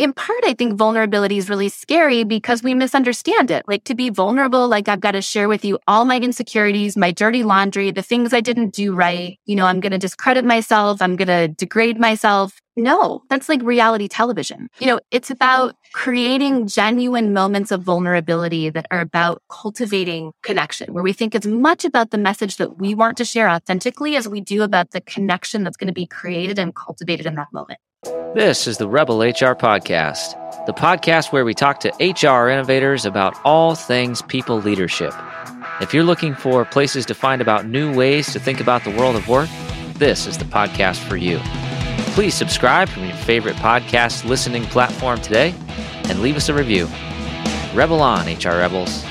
in part, I think vulnerability is really scary because we misunderstand it. Like to be vulnerable, like I've got to share with you all my insecurities, my dirty laundry, the things I didn't do right. You know, I'm going to discredit myself. I'm going to degrade myself. No, that's like reality television. You know, it's about creating genuine moments of vulnerability that are about cultivating connection, where we think as much about the message that we want to share authentically as we do about the connection that's going to be created and cultivated in that moment. This is the Rebel HR Podcast, the podcast where we talk to HR innovators about all things people leadership. If you're looking for places to find about new ways to think about the world of work, this is the podcast for you. Please subscribe from your favorite podcast listening platform today and leave us a review. Rebel on, HR Rebels.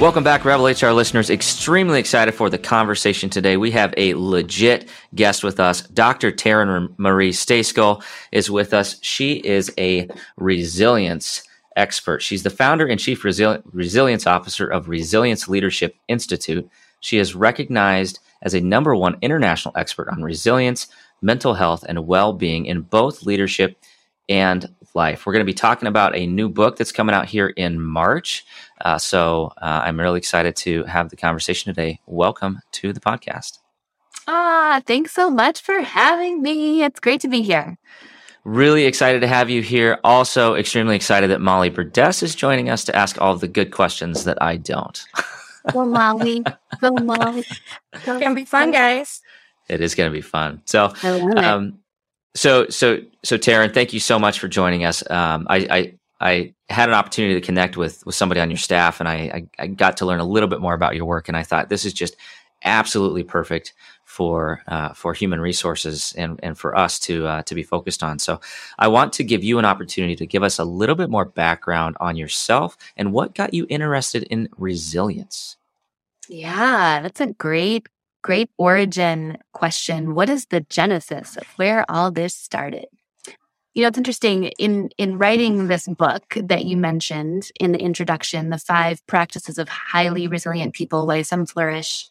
Welcome back, Rebel HR listeners. Extremely excited for the conversation today. We have a legit guest with us. Dr. Taryn Marie Stejskal is with us. She is a resilience expert. She's the founder and chief Resili- resilience officer of Resilience Leadership Institute. She is recognized as a number one international expert on resilience, mental health, and well being in both leadership and life. We're going to be talking about a new book that's coming out here in March. Uh, so uh, I'm really excited to have the conversation today. Welcome to the podcast. Ah, thanks so much for having me. It's great to be here. Really excited to have you here. Also, extremely excited that Molly Burdess is joining us to ask all of the good questions that I don't. Go, Molly. Go, Molly. It's going to be fun, guys. It is going to be fun. So, um, so, so, so, Taryn, thank you so much for joining us. Um, I, I, I had an opportunity to connect with with somebody on your staff, and I, I, I, got to learn a little bit more about your work. And I thought this is just absolutely perfect for uh, for human resources and and for us to uh, to be focused on. So, I want to give you an opportunity to give us a little bit more background on yourself and what got you interested in resilience. Yeah, that's a great great origin question. What is the genesis of where all this started? You know, it's interesting in in writing this book that you mentioned in the introduction, the five practices of highly resilient people, why some flourish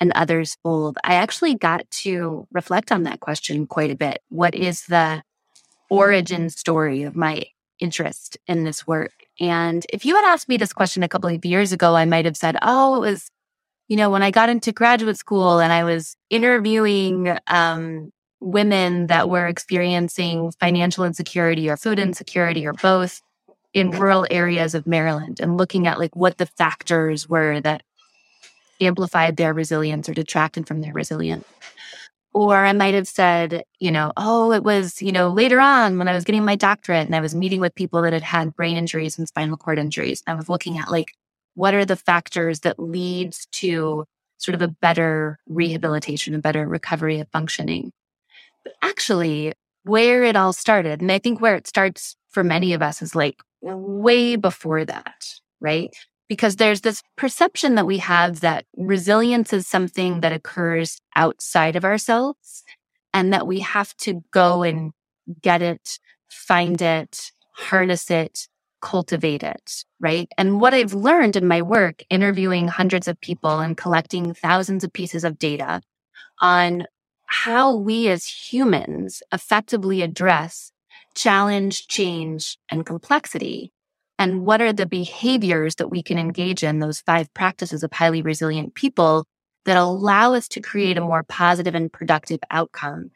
and others fold. I actually got to reflect on that question quite a bit. What is the origin story of my interest in this work? And if you had asked me this question a couple of years ago, I might have said, "Oh, it was you know, when I got into graduate school and I was interviewing um, women that were experiencing financial insecurity or food insecurity or both in rural areas of Maryland and looking at like what the factors were that amplified their resilience or detracted from their resilience. Or I might have said, you know, oh, it was, you know, later on when I was getting my doctorate and I was meeting with people that had had brain injuries and spinal cord injuries. I was looking at like what are the factors that leads to sort of a better rehabilitation, a better recovery of functioning. But actually, where it all started, and I think where it starts for many of us is like way before that, right? Because there's this perception that we have that resilience is something that occurs outside of ourselves and that we have to go and get it, find it, harness it, cultivate it, right? And what I've learned in my work, interviewing hundreds of people and collecting thousands of pieces of data on how we as humans effectively address challenge, change, and complexity. And what are the behaviors that we can engage in, those five practices of highly resilient people that allow us to create a more positive and productive outcome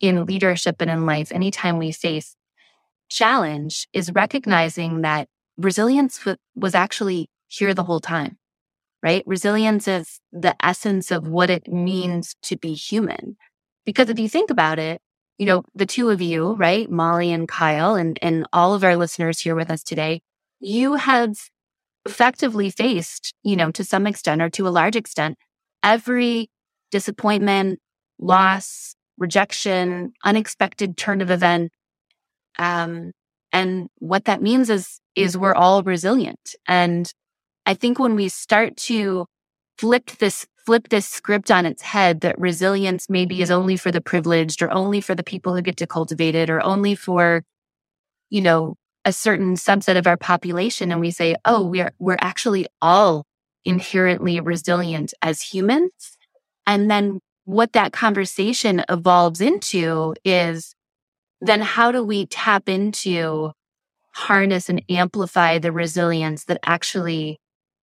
in leadership and in life anytime we face challenge is recognizing that resilience was actually here the whole time, right? Resilience is the essence of what it means to be human. Because if you think about it, you know, the two of you, right? Molly and Kyle and, and all of our listeners here with us today, you have effectively faced, you know, to some extent or to a large extent, every disappointment, loss, rejection, unexpected turn of event um, and what that means is, is we're all resilient. And I think when we start to flip this, flip this script on its head that resilience maybe is only for the privileged or only for the people who get to cultivate it or only for, you know, a certain subset of our population. And we say, oh, we're, we're actually all inherently resilient as humans. And then what that conversation evolves into is then how do we tap into harness and amplify the resilience that actually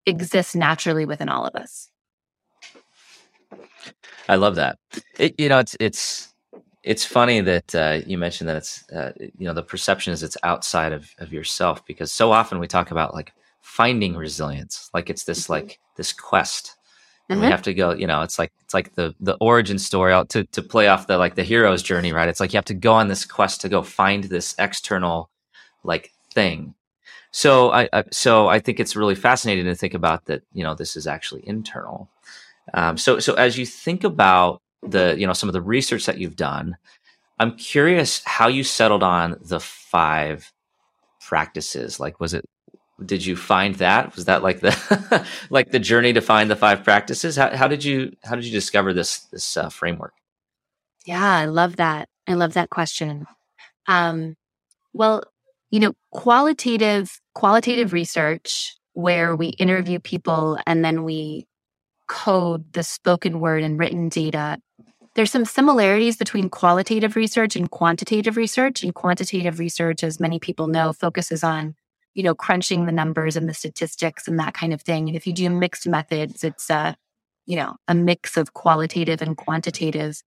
exists naturally within all of us? I love that. It, you know, it's it's it's funny that uh, you mentioned that it's uh, you know the perception is it's outside of of yourself because so often we talk about like finding resilience like it's this mm-hmm. like this quest and mm-hmm. we have to go you know it's like it's like the the origin story out to to play off the like the hero's journey right? It's like you have to go on this quest to go find this external like thing. So I, I so i think it's really fascinating to think about that you know this is actually internal. Um, so so as you think about the you know some of the research that you've done i'm curious how you settled on the five practices. Like was it did you find that? Was that like the like the journey to find the five practices? How, how did you how did you discover this this uh, framework? Yeah i love that. I love that question. Um well you know qualitative qualitative research where we interview people and then we code the spoken word and written data there's some similarities between qualitative research and quantitative research and quantitative research as many people know focuses on you know, crunching the numbers and the statistics and that kind of thing. And if you do mixed methods, it's a, you know, a mix of qualitative and quantitative.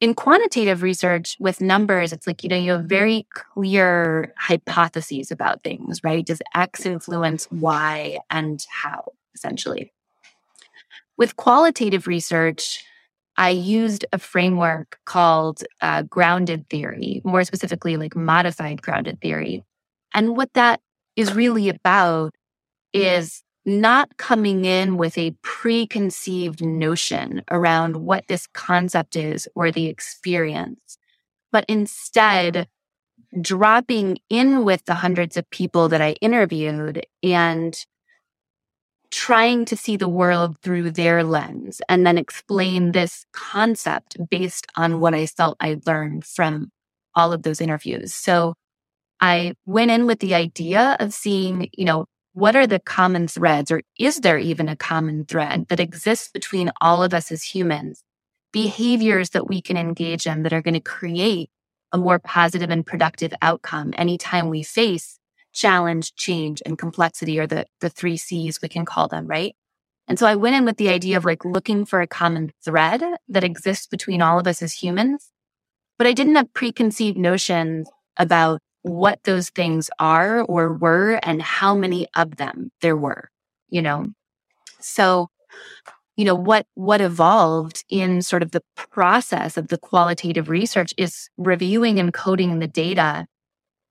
In quantitative research with numbers, it's like, you know, you have very clear hypotheses about things, right? Does X influence Y and how, essentially? With qualitative research, I used a framework called uh, grounded theory, more specifically, like modified grounded theory. And what that is really about mm-hmm. is not coming in with a preconceived notion around what this concept is or the experience, but instead dropping in with the hundreds of people that I interviewed and trying to see the world through their lens and then explain this concept based on what I felt I learned from all of those interviews. So I went in with the idea of seeing, you know, what are the common threads or is there even a common thread that exists between all of us as humans? Behaviors that we can engage in that are going to create a more positive and productive outcome anytime we face challenge, change, and complexity or the, the three C's we can call them, right? And so I went in with the idea of like looking for a common thread that exists between all of us as humans. But I didn't have preconceived notions about what those things are or were and how many of them there were, you know? So, you know, what, what evolved in sort of the process of the qualitative research is reviewing and coding the data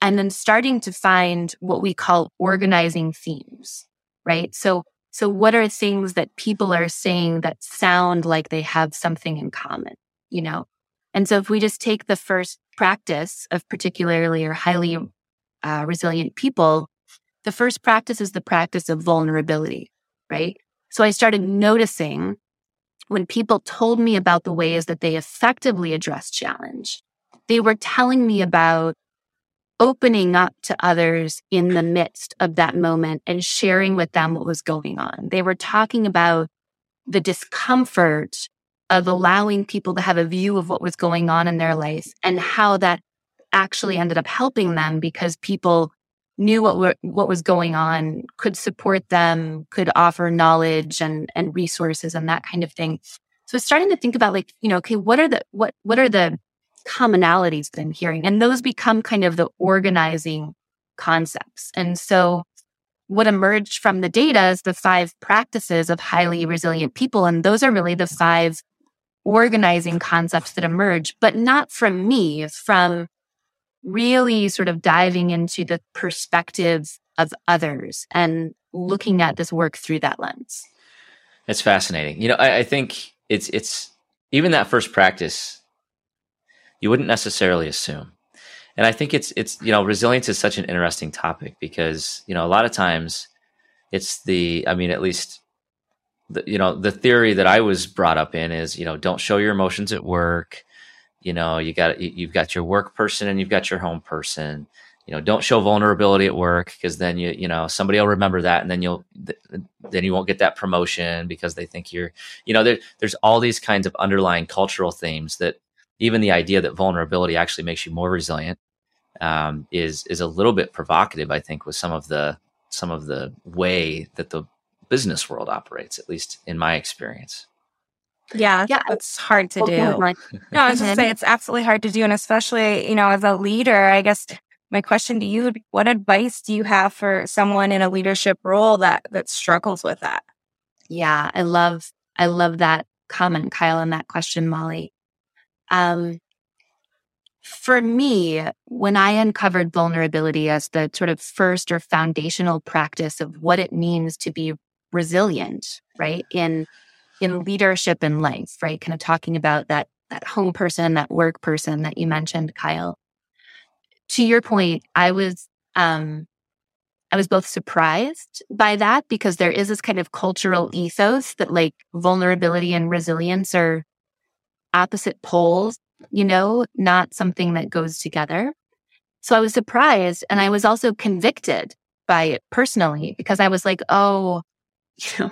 and then starting to find what we call organizing themes, right? So, so what are things that people are saying that sound like they have something in common, you know? And so if we just take the first practice of particularly or highly uh, resilient people, the first practice is the practice of vulnerability, right? So I started noticing when people told me about the ways that they effectively address challenge, they were telling me about opening up to others in the midst of that moment and sharing with them what was going on. They were talking about the discomfort of allowing people to have a view of what was going on in their life and how that actually ended up helping them because people knew what were, what was going on, could support them, could offer knowledge and and resources and that kind of thing. So starting to think about like, you know, okay, what are the what what are the commonalities that I'm hearing? And those become kind of the organizing concepts. And so what emerged from the data is the five practices of highly resilient people. And those are really the five organizing concepts that emerge, but not from me, from really sort of diving into the perspectives of others and looking at this work through that lens. It's fascinating. You know, I, I think it's it's even that first practice, you wouldn't necessarily assume. And I think it's it's you know, resilience is such an interesting topic because, you know, a lot of times it's the I mean, at least the, you know the theory that I was brought up in is you know don't show your emotions at work. You know you got you've got your work person and you've got your home person. You know don't show vulnerability at work because then you you know somebody will remember that and then you'll then you won't get that promotion because they think you're you know there, there's all these kinds of underlying cultural themes that even the idea that vulnerability actually makes you more resilient um, is is a little bit provocative, I think, with some of the some of the way that the business world operates, at least in my experience. Yeah, yeah, it's hard to do. no, I was just say it's absolutely hard to do, and especially you know as a leader, I guess my question to you would be, what advice do you have for someone in a leadership role that that struggles with that? Yeah, I love I love that comment, Kyle, and that question, Molly. Um, for me, when I uncovered vulnerability as the sort of first or foundational practice of what it means to be resilient, right? In in leadership in life, right? Kind of talking about that that home person, that work person that you mentioned, Kyle. To your point, I was um I was both surprised by that because there is this kind of cultural ethos that like vulnerability and resilience are opposite poles you know, not something that goes together. So I was surprised and I was also convicted by it personally because I was like, oh, you know,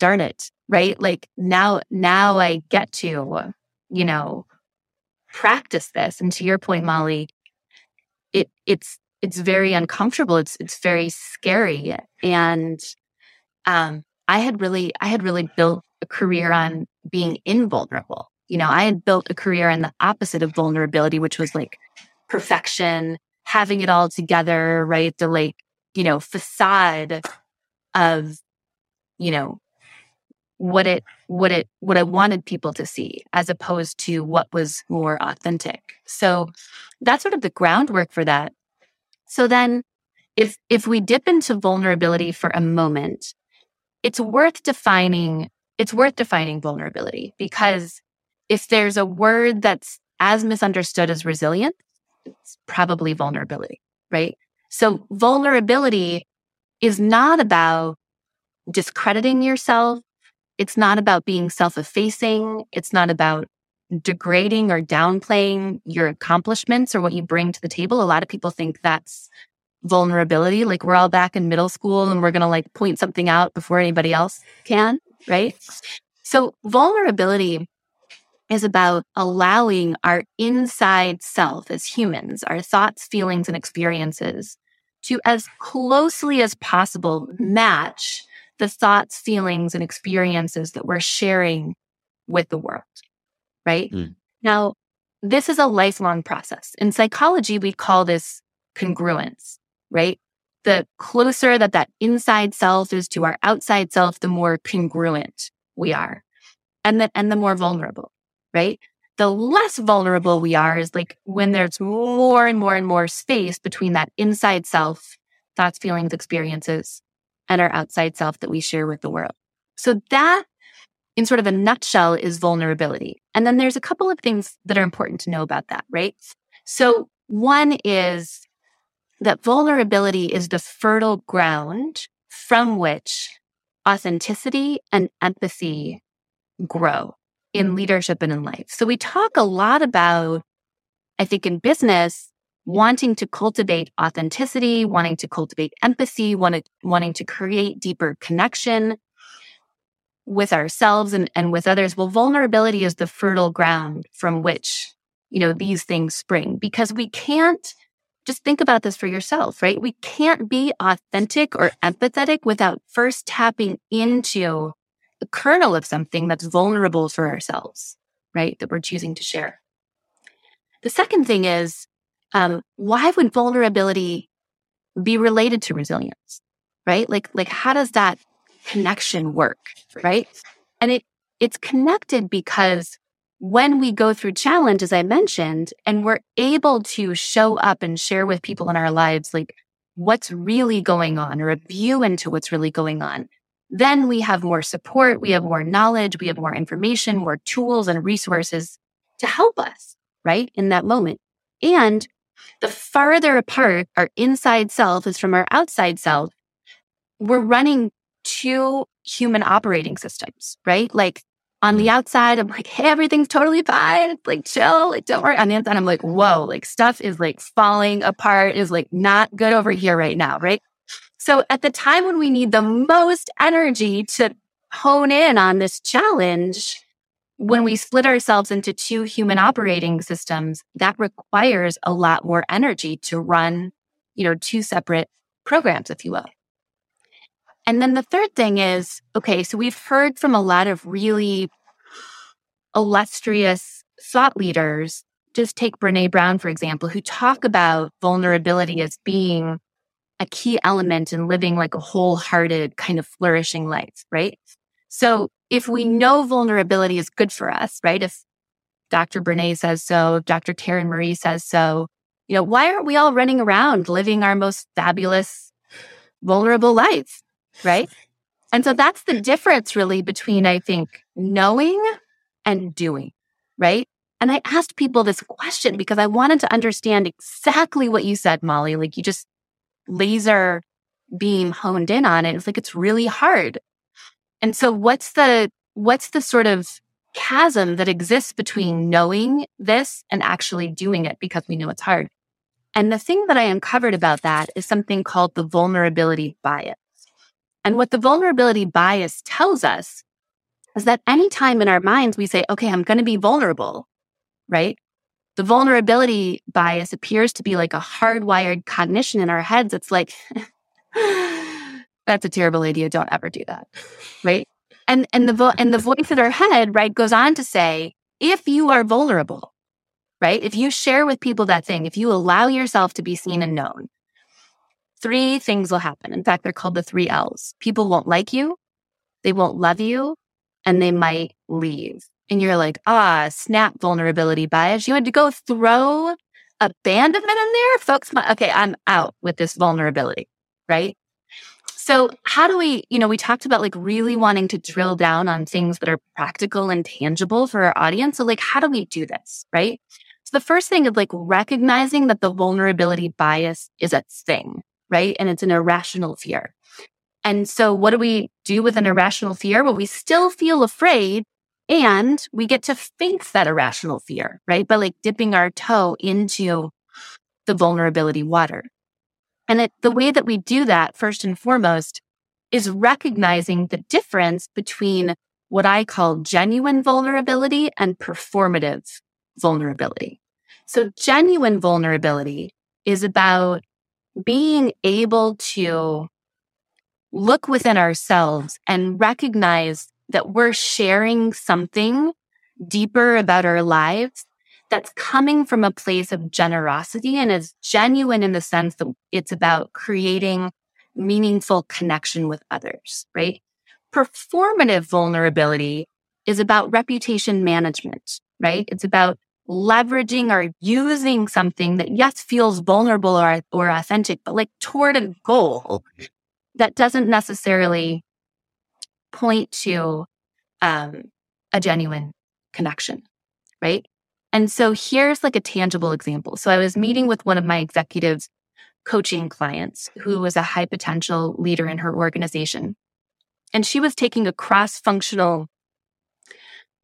darn it, right? Like now, now I get to, you know, practice this. And to your point, Molly, it it's it's very uncomfortable. It's it's very scary. And um I had really I had really built a career on being invulnerable you know, I had built a career in the opposite of vulnerability, which was like perfection, having it all together, right? The like, you know, facade of, you know, what it, what it, what I wanted people to see as opposed to what was more authentic. So that's sort of the groundwork for that. So then if, if we dip into vulnerability for a moment, it's worth defining, it's worth defining vulnerability because if there's a word that's as misunderstood as resilient, it's probably vulnerability, right? So vulnerability is not about discrediting yourself. It's not about being self effacing. It's not about degrading or downplaying your accomplishments or what you bring to the table. A lot of people think that's vulnerability. Like we're all back in middle school and we're going to like point something out before anybody else can, right? So vulnerability is about allowing our inside self as humans, our thoughts, feelings, and experiences to as closely as possible match the thoughts, feelings, and experiences that we're sharing with the world. Right. Mm. Now, this is a lifelong process. In psychology, we call this congruence, right? The closer that that inside self is to our outside self, the more congruent we are and the, and the more vulnerable right? The less vulnerable we are is like when there's more and more and more space between that inside self, thoughts, feelings, experiences, and our outside self that we share with the world. So that in sort of a nutshell is vulnerability. And then there's a couple of things that are important to know about that, right? So one is that vulnerability is the fertile ground from which authenticity and empathy grow in mm-hmm. leadership and in life. So we talk a lot about, I think in business, wanting to cultivate authenticity, wanting to cultivate empathy, wanting, wanting to create deeper connection with ourselves and, and with others. Well, vulnerability is the fertile ground from which, you know, these things spring because we can't just think about this for yourself, right? We can't be authentic or empathetic without first tapping into the kernel of something that's vulnerable for ourselves, right? That we're choosing to share. The second thing is, um, why would vulnerability be related to resilience, right? Like, like how does that connection work, right? And it, it's connected because when we go through challenge, as I mentioned, and we're able to show up and share with people in our lives, like what's really going on or a view into what's really going on, then we have more support, we have more knowledge, we have more information, more tools and resources to help us, right? In that moment. And the farther apart our inside self is from our outside self, we're running two human operating systems, right? Like on the mm. outside, I'm like, hey, everything's totally fine. It's like chill, like don't worry. On the inside, I'm like, whoa, like stuff is like falling apart, is like not good over here right now, right? So at the time when we need the most energy to hone in on this challenge, when we split ourselves into two human operating systems, that requires a lot more energy to run, you know, two separate programs, if you will. And then the third thing is okay, so we've heard from a lot of really illustrious thought leaders. Just take Brene Brown, for example, who talk about vulnerability as being a key element in living like a wholehearted kind of flourishing life, right? So if we mm-hmm. know vulnerability is good for us, right? If Dr. Mm-hmm. Brene says so, Dr. Taryn Marie says so, you know, why aren't we all running around living our most fabulous, vulnerable lives, right? And so that's the mm-hmm. difference really between, I think, knowing and doing, right? And I asked people this question because I wanted to understand exactly what you said, Molly. Like you just laser beam honed in on it. It's like it's really hard. And so what's the what's the sort of chasm that exists between mm-hmm. knowing this and actually doing it because we know it's hard? And the thing that I uncovered about that is something called the vulnerability bias. And what the vulnerability bias tells us is that anytime in our minds we say, okay, I'm going to be vulnerable, right? The vulnerability bias appears to be like a hardwired cognition in our heads. It's like, that's a terrible idea. Don't ever do that. Right. And, and the, vo- and the voice in our head, right, goes on to say, if you are vulnerable, right? If you share with people that thing, if you allow yourself to be seen and known, three things will happen. In fact, they're called the three L's. People won't like you, they won't love you, and they might leave. And you're like, ah, snap vulnerability bias. You had to go throw abandonment in there? Folks, my, okay, I'm out with this vulnerability, right? So how do we, you know, we talked about like really wanting to drill down on things that are practical and tangible for our audience. So like, how do we do this, right? So the first thing is like recognizing that the vulnerability bias is a thing right? And it's an irrational fear. And so what do we do with an irrational fear? Well, we still feel afraid and we get to face that irrational fear, right? By like dipping our toe into the vulnerability water. And it, the way that we do that, first and foremost, is recognizing the difference between what I call genuine vulnerability and performative vulnerability. So genuine vulnerability is about being able to look within ourselves and recognize that we're sharing something deeper about our lives that's coming from a place of generosity and is genuine in the sense that it's about creating meaningful connection with others, right? Performative vulnerability is about reputation management, right? It's about leveraging or using something that yes feels vulnerable or, or authentic, but like toward a goal that doesn't necessarily point to um, a genuine connection, right? And so here's like a tangible example. So I was meeting mm-hmm. with one of my executives coaching clients who mm-hmm. was a high potential leader in her organization. And she was taking a cross functional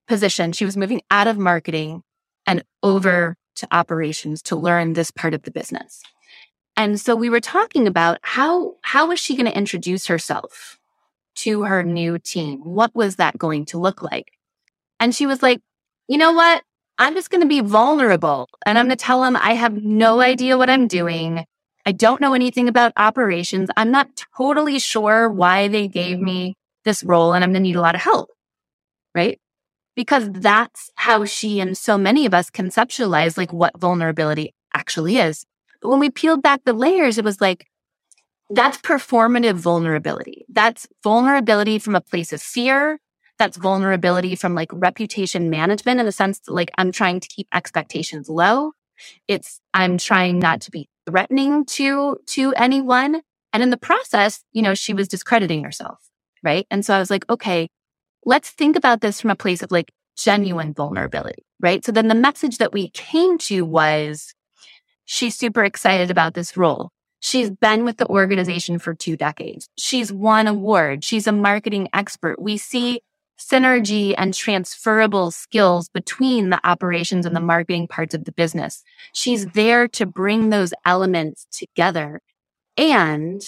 position. She was moving out of marketing and over to operations to learn this part of the business. And so we were talking about how, how was she going to introduce herself to her new team? What was that going to look like? And she was like, you know what? I'm just going to be vulnerable and I'm going to tell them I have no idea what I'm doing. I don't know anything about operations. I'm not totally sure why they gave me this role and I'm going to need a lot of help. Right because that's how she and so many of us conceptualize like what vulnerability actually is. But when we peeled back the layers, it was like, that's performative vulnerability. That's vulnerability from a place of fear. That's vulnerability from like reputation management in the sense that like I'm trying to keep expectations low. It's I'm trying not to be threatening to to anyone. And in the process, you know, she was discrediting herself. Right. And so I was like, okay, let's think about this from a place of like genuine vulnerability, right? So then the message that we came to was she's super excited about this role. She's been with the organization for two decades. She's won awards. She's a marketing expert. We see synergy and transferable skills between the operations and the marketing parts of the business. She's there to bring those elements together. And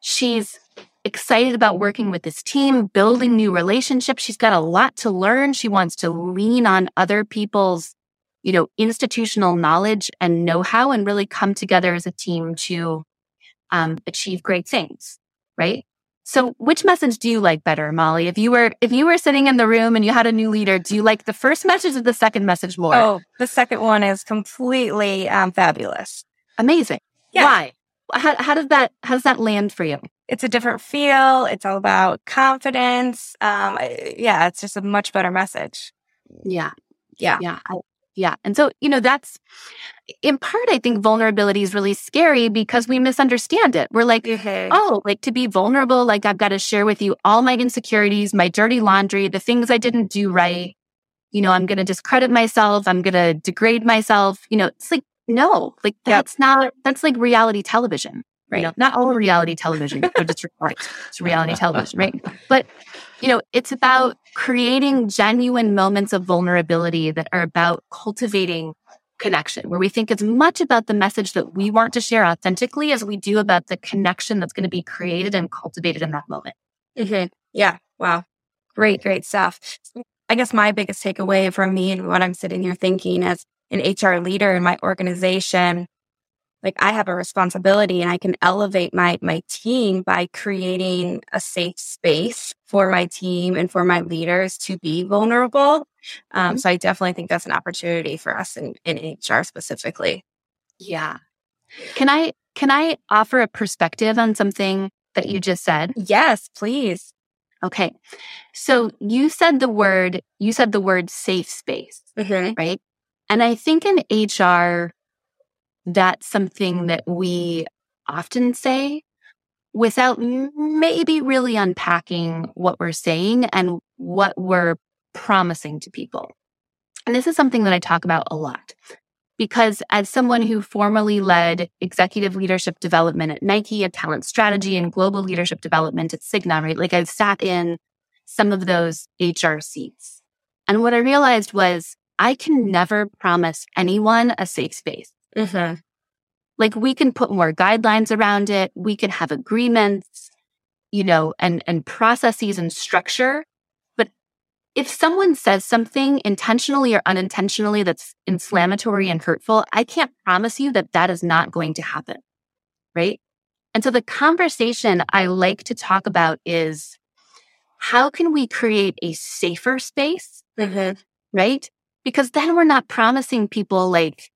she's excited about working with this team, building new relationships. She's got a lot to learn. She wants to lean on other people's, you know, institutional knowledge and know-how and really come together as a team to um, achieve great things. Right. So which message do you like better, Molly? If you were if you were sitting in the room and you had a new leader, do you like the first message or the second message more? Oh, the second one is completely um, fabulous. Amazing. Yeah. Why? How, how does that how does that land for you? It's a different feel. It's all about confidence. Um, yeah, it's just a much better message. Yeah, yeah, yeah. I, yeah. And so, you know, that's in part, I think vulnerability is really scary because we misunderstand it. We're like, mm-hmm. oh, like to be vulnerable, like I've got to share with you all my insecurities, my dirty laundry, the things I didn't do right. You know, I'm going to discredit myself. I'm going to degrade myself. You know, it's like, no, like that's yep. not, that's like reality television, right? You know, not all reality television, but just right. It's reality television, right? But, you know, it's about creating genuine moments of vulnerability that are about cultivating connection, where we think it's much about the message that we want to share authentically as we do about the connection that's going to be created and cultivated in that moment. Mm-hmm. Yeah. Wow. Great, great stuff. I guess my biggest takeaway from me and what I'm sitting here thinking as an HR leader in my organization like I have a responsibility and I can elevate my my team by creating a safe space for my team and for my leaders to be vulnerable. Um, mm-hmm. So I definitely think that's an opportunity for us in, in HR specifically. Yeah. Can I can I offer a perspective on something that you just said? Yes, please. Okay. So you said the word you said the word safe space, mm-hmm. right? And I think in HR that's something mm. that we often say without maybe really unpacking what we're saying and what we're promising to people. And this is something that I talk about a lot because as someone who formerly led executive leadership development at Nike, a talent strategy and global leadership development at Cigna, right? Like I've sat in some of those HR seats. And what I realized was I can never promise anyone a safe space. Mm-hmm. Like we can put more guidelines around it. We can have agreements, you know, and, and processes and structure. But if someone says something intentionally or unintentionally that's inflammatory and hurtful, I can't promise you that that is not going to happen. Right. And so the conversation I like to talk about is how can we create a safer space? Mm-hmm. Right. Because then we're not promising people like,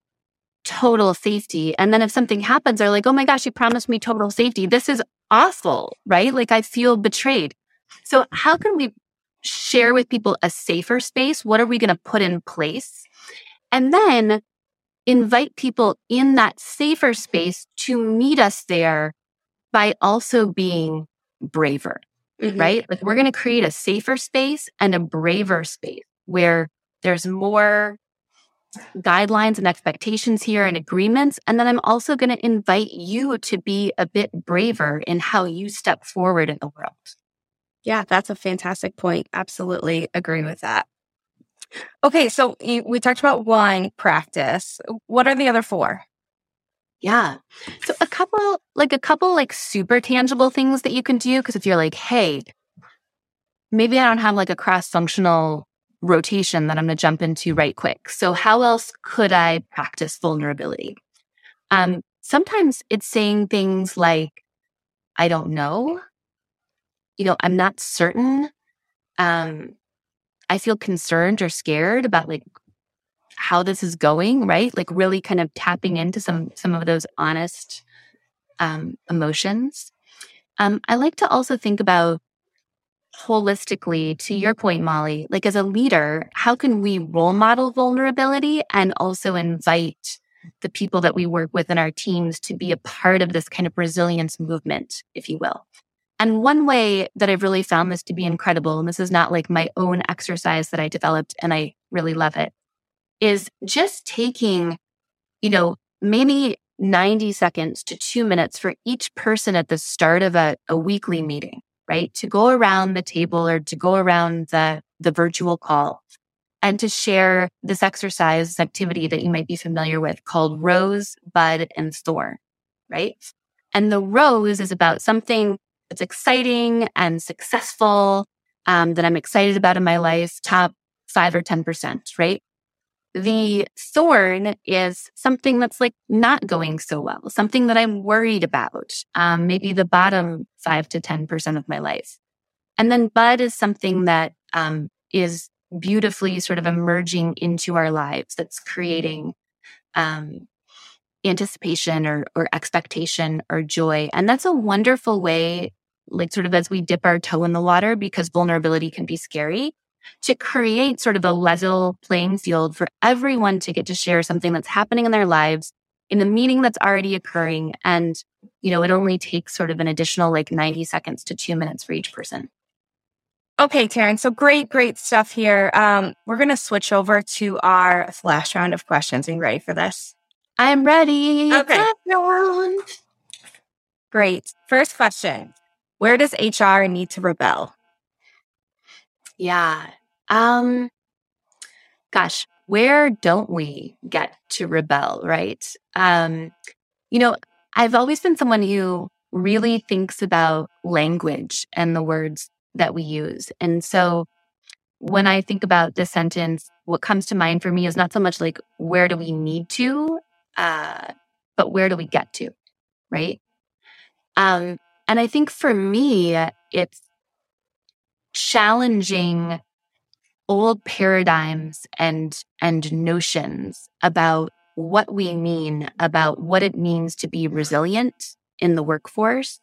total safety. And then if something happens, they're like, oh my gosh, you promised me total safety. This is awful, right? Like I feel betrayed. So how can we share with people a safer space? What are we going to put in place? And then invite people in that safer space to meet us there by also being braver, mm-hmm. right? Like we're going to create a safer space and a braver space where there's more guidelines and expectations here and agreements. And then I'm also going to invite you to be a bit braver in how you step forward in the world. Yeah, that's a fantastic point. Absolutely agree with that. Okay, so we talked about one practice. What are the other four? Yeah. So a couple, like a couple, like super tangible things that you can do. Cause if you're like, hey, maybe I don't have like a cross functional rotation that I'm going to jump into right quick. So how else could I practice vulnerability? Um, sometimes it's saying things like, I don't know. You know, I'm not certain. Um, I feel concerned or scared about like how this is going, right? Like really kind of tapping into some some of those honest um, emotions. Um, I like to also think about holistically to your point, Molly, like as a leader, how can we role model vulnerability and also invite the people that we work with in our teams to be a part of this kind of resilience movement, if you will? And one way that I've really found this to be incredible, and this is not like my own exercise that I developed and I really love it, is just taking, you know, maybe 90 seconds to two minutes for each person at the start of a, a weekly meeting right? To go around the table or to go around the, the virtual call and to share this exercise, this activity that you might be familiar with called rose, bud, and thorn, right? And the rose is about something that's exciting and successful, um, that I'm excited about in my life, top five or 10%, right? The thorn is something that's like not going so well, something that I'm worried about, um, maybe the bottom five to 10% of my life. And then bud is something that um, is beautifully sort of emerging into our lives that's creating um, anticipation or, or expectation or joy. And that's a wonderful way, like sort of as we dip our toe in the water, because vulnerability can be scary, to create sort of a level playing field for everyone to get to share something that's happening in their lives in the meeting that's already occurring. And, you know, it only takes sort of an additional like 90 seconds to two minutes for each person. Okay, Taryn. So great, great stuff here. Um, we're going to switch over to our flash round of questions. Are you ready for this? I'm ready. Okay. Great. First question Where does HR need to rebel? Yeah. Um, gosh, where don't we get to rebel, right? Um, you know, I've always been someone who really thinks about language and the words that we use. And so when I think about this sentence, what comes to mind for me is not so much like where do we need to, uh, but where do we get to, right? Um, and I think for me, it's challenging old paradigms and and notions about what we mean about what it means to be resilient in the workforce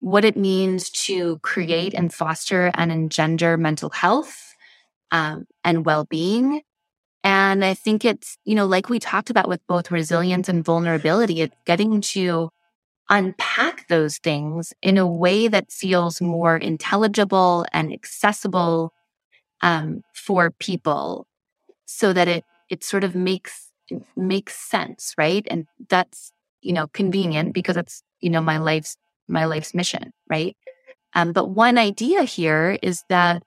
what it means to create and foster and engender mental health um, and well-being. And i think it's you know like we talked about with both resilience and vulnerability it's getting to unpack those things in a way that feels more intelligible and accessible um, for people so that it it sort of makes makes sense right and that's you know convenient because it's you know my life's my life's mission, right? Um, but one idea here is that,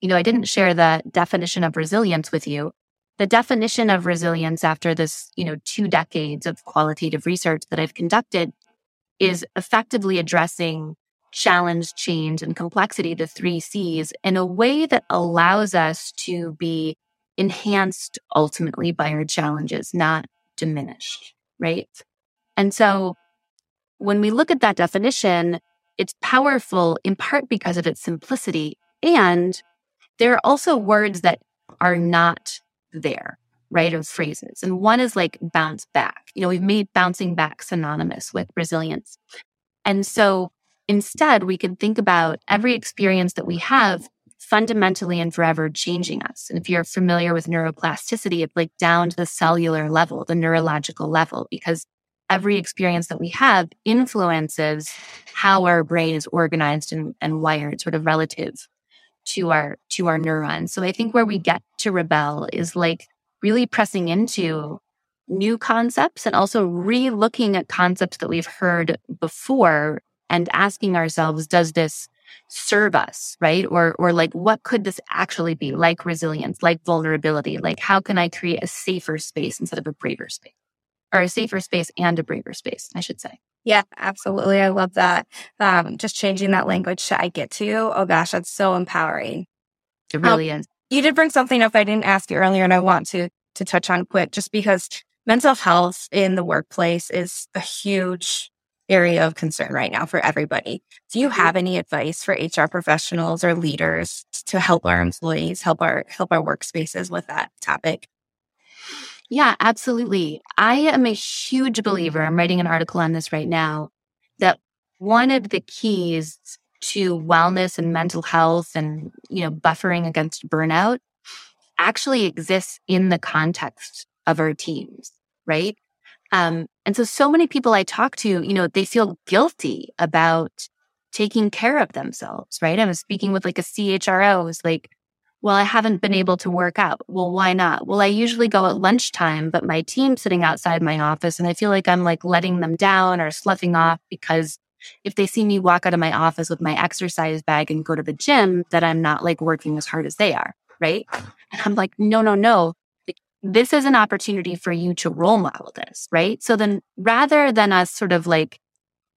you know, I didn't share the definition of resilience with you. The definition of resilience after this, you know, two decades of qualitative research that I've conducted is effectively addressing challenge, change, and complexity, the three C's, in a way that allows us to be enhanced ultimately by our challenges, not diminished, right? And so when we look at that definition, it's powerful in part because of its simplicity. And there are also words that are not there, right? Of phrases. And one is like bounce back. You know, we've made bouncing back synonymous with resilience. And so instead, we can think about every experience that we have fundamentally and forever changing us. And if you're familiar with neuroplasticity, it's like down to the cellular level, the neurological level, because every experience that we have influences how our brain is organized and, and wired sort of relative to our to our neurons so i think where we get to rebel is like really pressing into new concepts and also re-looking at concepts that we've heard before and asking ourselves does this serve us right or or like what could this actually be like resilience like vulnerability like how can i create a safer space instead of a braver space or a safer space and a braver space, I should say. Yeah, absolutely. I love that. Um, just changing that language to I get to. Oh gosh, that's so empowering. It really um, is. You did bring something up I didn't ask you earlier, and I want to to touch on quick, just because mental health in the workplace is a huge area of concern right now for everybody. Do you mm-hmm. have any advice for HR professionals or leaders to help our employees, help our help our workspaces with that topic? Yeah, absolutely. I am a huge believer. I'm writing an article on this right now that one of the keys to wellness and mental health and, you know, buffering against burnout actually exists in the context of our teams, right? Um, and so, so many people I talk to, you know, they feel guilty about taking care of themselves, right? I was speaking with like a CHRO who's like, well, I haven't been able to work out. Well, why not? Well, I usually go at lunchtime, but my team's sitting outside my office and I feel like I'm like letting them down or sloughing off because if they see me walk out of my office with my exercise bag and go to the gym, that I'm not like working as hard as they are. Right. And I'm like, no, no, no. This is an opportunity for you to role model this. Right. So then rather than us sort of like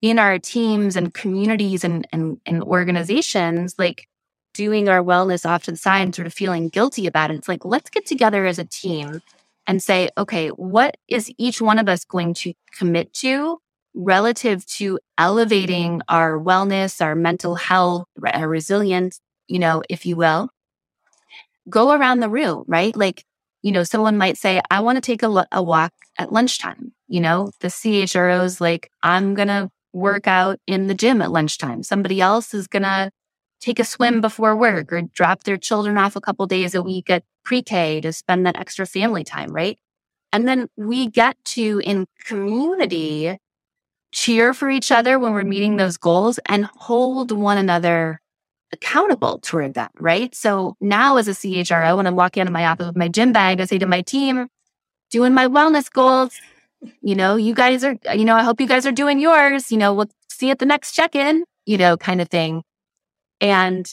in our teams and communities and, and, and organizations, like doing our wellness off to the side and sort of feeling guilty about it. It's like, let's get together as a team and say, okay, what is each one of us going to commit to relative to elevating our wellness, our mental health, our resilience, you know, if you will? Go around the room, right? Like, you know, someone might say, I want to take a, a walk at lunchtime. You know, the CHRO's like, I'm going to work out in the gym at lunchtime. Somebody else is going to take a swim before work or drop their children off a couple days a week at pre-K to spend that extra family time, right? And then we get to in community cheer for each other when we're meeting those goals and hold one another accountable toward that, right? So now as a CHRO, when I'm walking out of my office with my gym bag, I say to my team, doing my wellness goals, you know, you guys are, you know, I hope you guys are doing yours, you know, we'll see at the next check-in, you know, kind of thing. And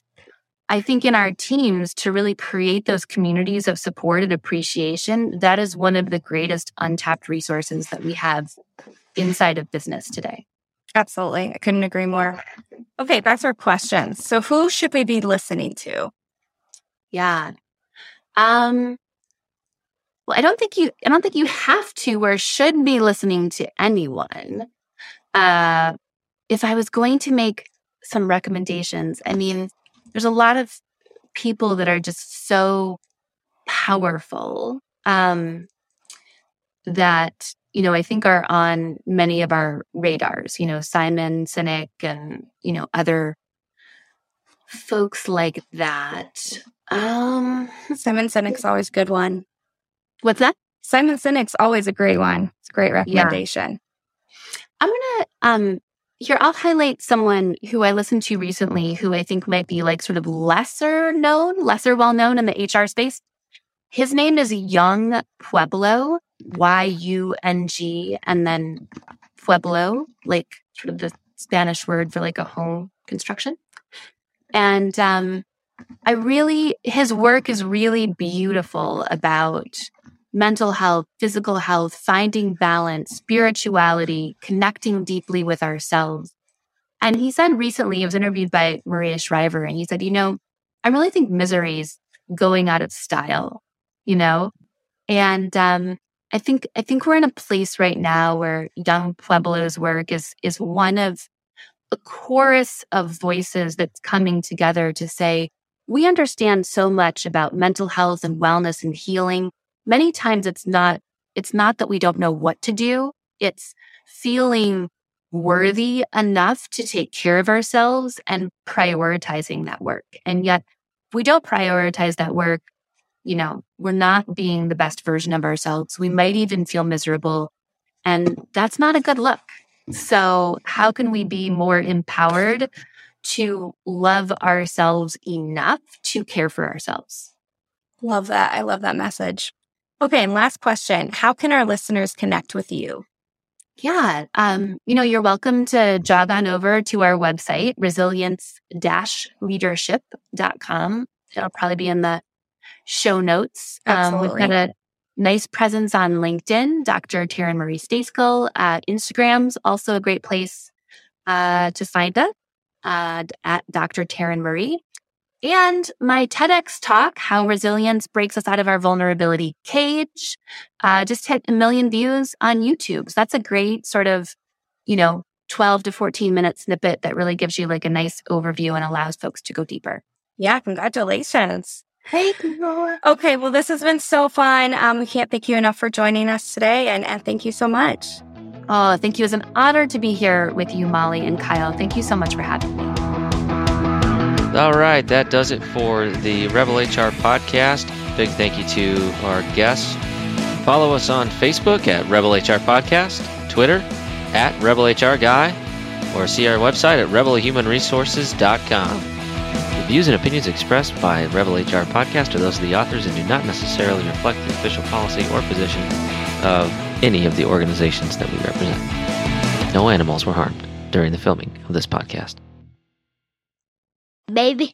I think in our teams to really create those communities of support and appreciation, that is one of the greatest untapped resources that we have inside of business today. Absolutely. I couldn't agree more. Okay, to our questions. So who should we be listening to? Yeah. Um well, I don't think you I don't think you have to or should be listening to anyone. Uh if I was going to make some recommendations, I mean, there's a lot of people that are just so powerful um, that you know I think are on many of our radars. You know, Simon Sinek and you know other folks like that. Um, Simon Sinek's always a good one. What's that? Simon Sinek's always a great one. It's a great recommendation. Yeah. I'm gonna um here, I'll highlight someone who I listened to recently who I think might be like sort of lesser known, lesser well known in the HR space. His name is Yung Pueblo, Y U N G, and then Pueblo, like sort of the Spanish word for like a home construction. And um, I really, his work is really beautiful about mental health, physical health, finding balance, spirituality, connecting deeply with ourselves. And he said recently, he was interviewed by Maria Shriver, and he said, you know, I really think misery is going out of style, you know? And um, I think I think we're in a place right now where Yung Pueblo's work is is one of a chorus of voices that's coming together to say, we understand so much about mental health and wellness and healing many times it's not, it's not that we don't know what to do. It's feeling worthy enough to take care of ourselves and prioritizing that work. And yet if we don't prioritize that work, you know, we're not being the best version of ourselves. We might even feel miserable. And that's not a good look. So how can we be more empowered to love ourselves enough to care for ourselves? Love that. I love that message. Okay, and last question. How can our listeners connect with you? Yeah, um, you know, you're welcome to jog on over to our website, resilience-leadership.com. It'll probably be in the show notes. Um, we've got a nice presence on LinkedIn, Dr. Taryn Marie Stejskal. Uh, Instagram's also a great place uh, to find us uh, at Dr. Taryn Marie. And my TEDx talk, How Resilience Breaks Us Out of Our Vulnerability Cage, uh, just hit a million views on YouTube. So that's a great sort of, you know, 12 to 14 minute snippet that really gives you like a nice overview and allows folks to go deeper. Yeah, congratulations. Thank you. Okay, well, this has been so fun. Um, we can't thank you enough for joining us today, and, and thank you so much. Oh, thank you. It's an honor to be here with you, Molly and Kyle. Thank you so much for having me. All right, that does it for the Rebel HR podcast. Big thank you to our guests. Follow us on Facebook at Rebel HR Podcast, Twitter at Rebel HR Guy, or see our website at rebelhumanresources.com. The views and opinions expressed by Rebel HR Podcast are those of the authors and do not necessarily reflect the official policy or position of any of the organizations that we represent. No animals were harmed during the filming of this podcast baby.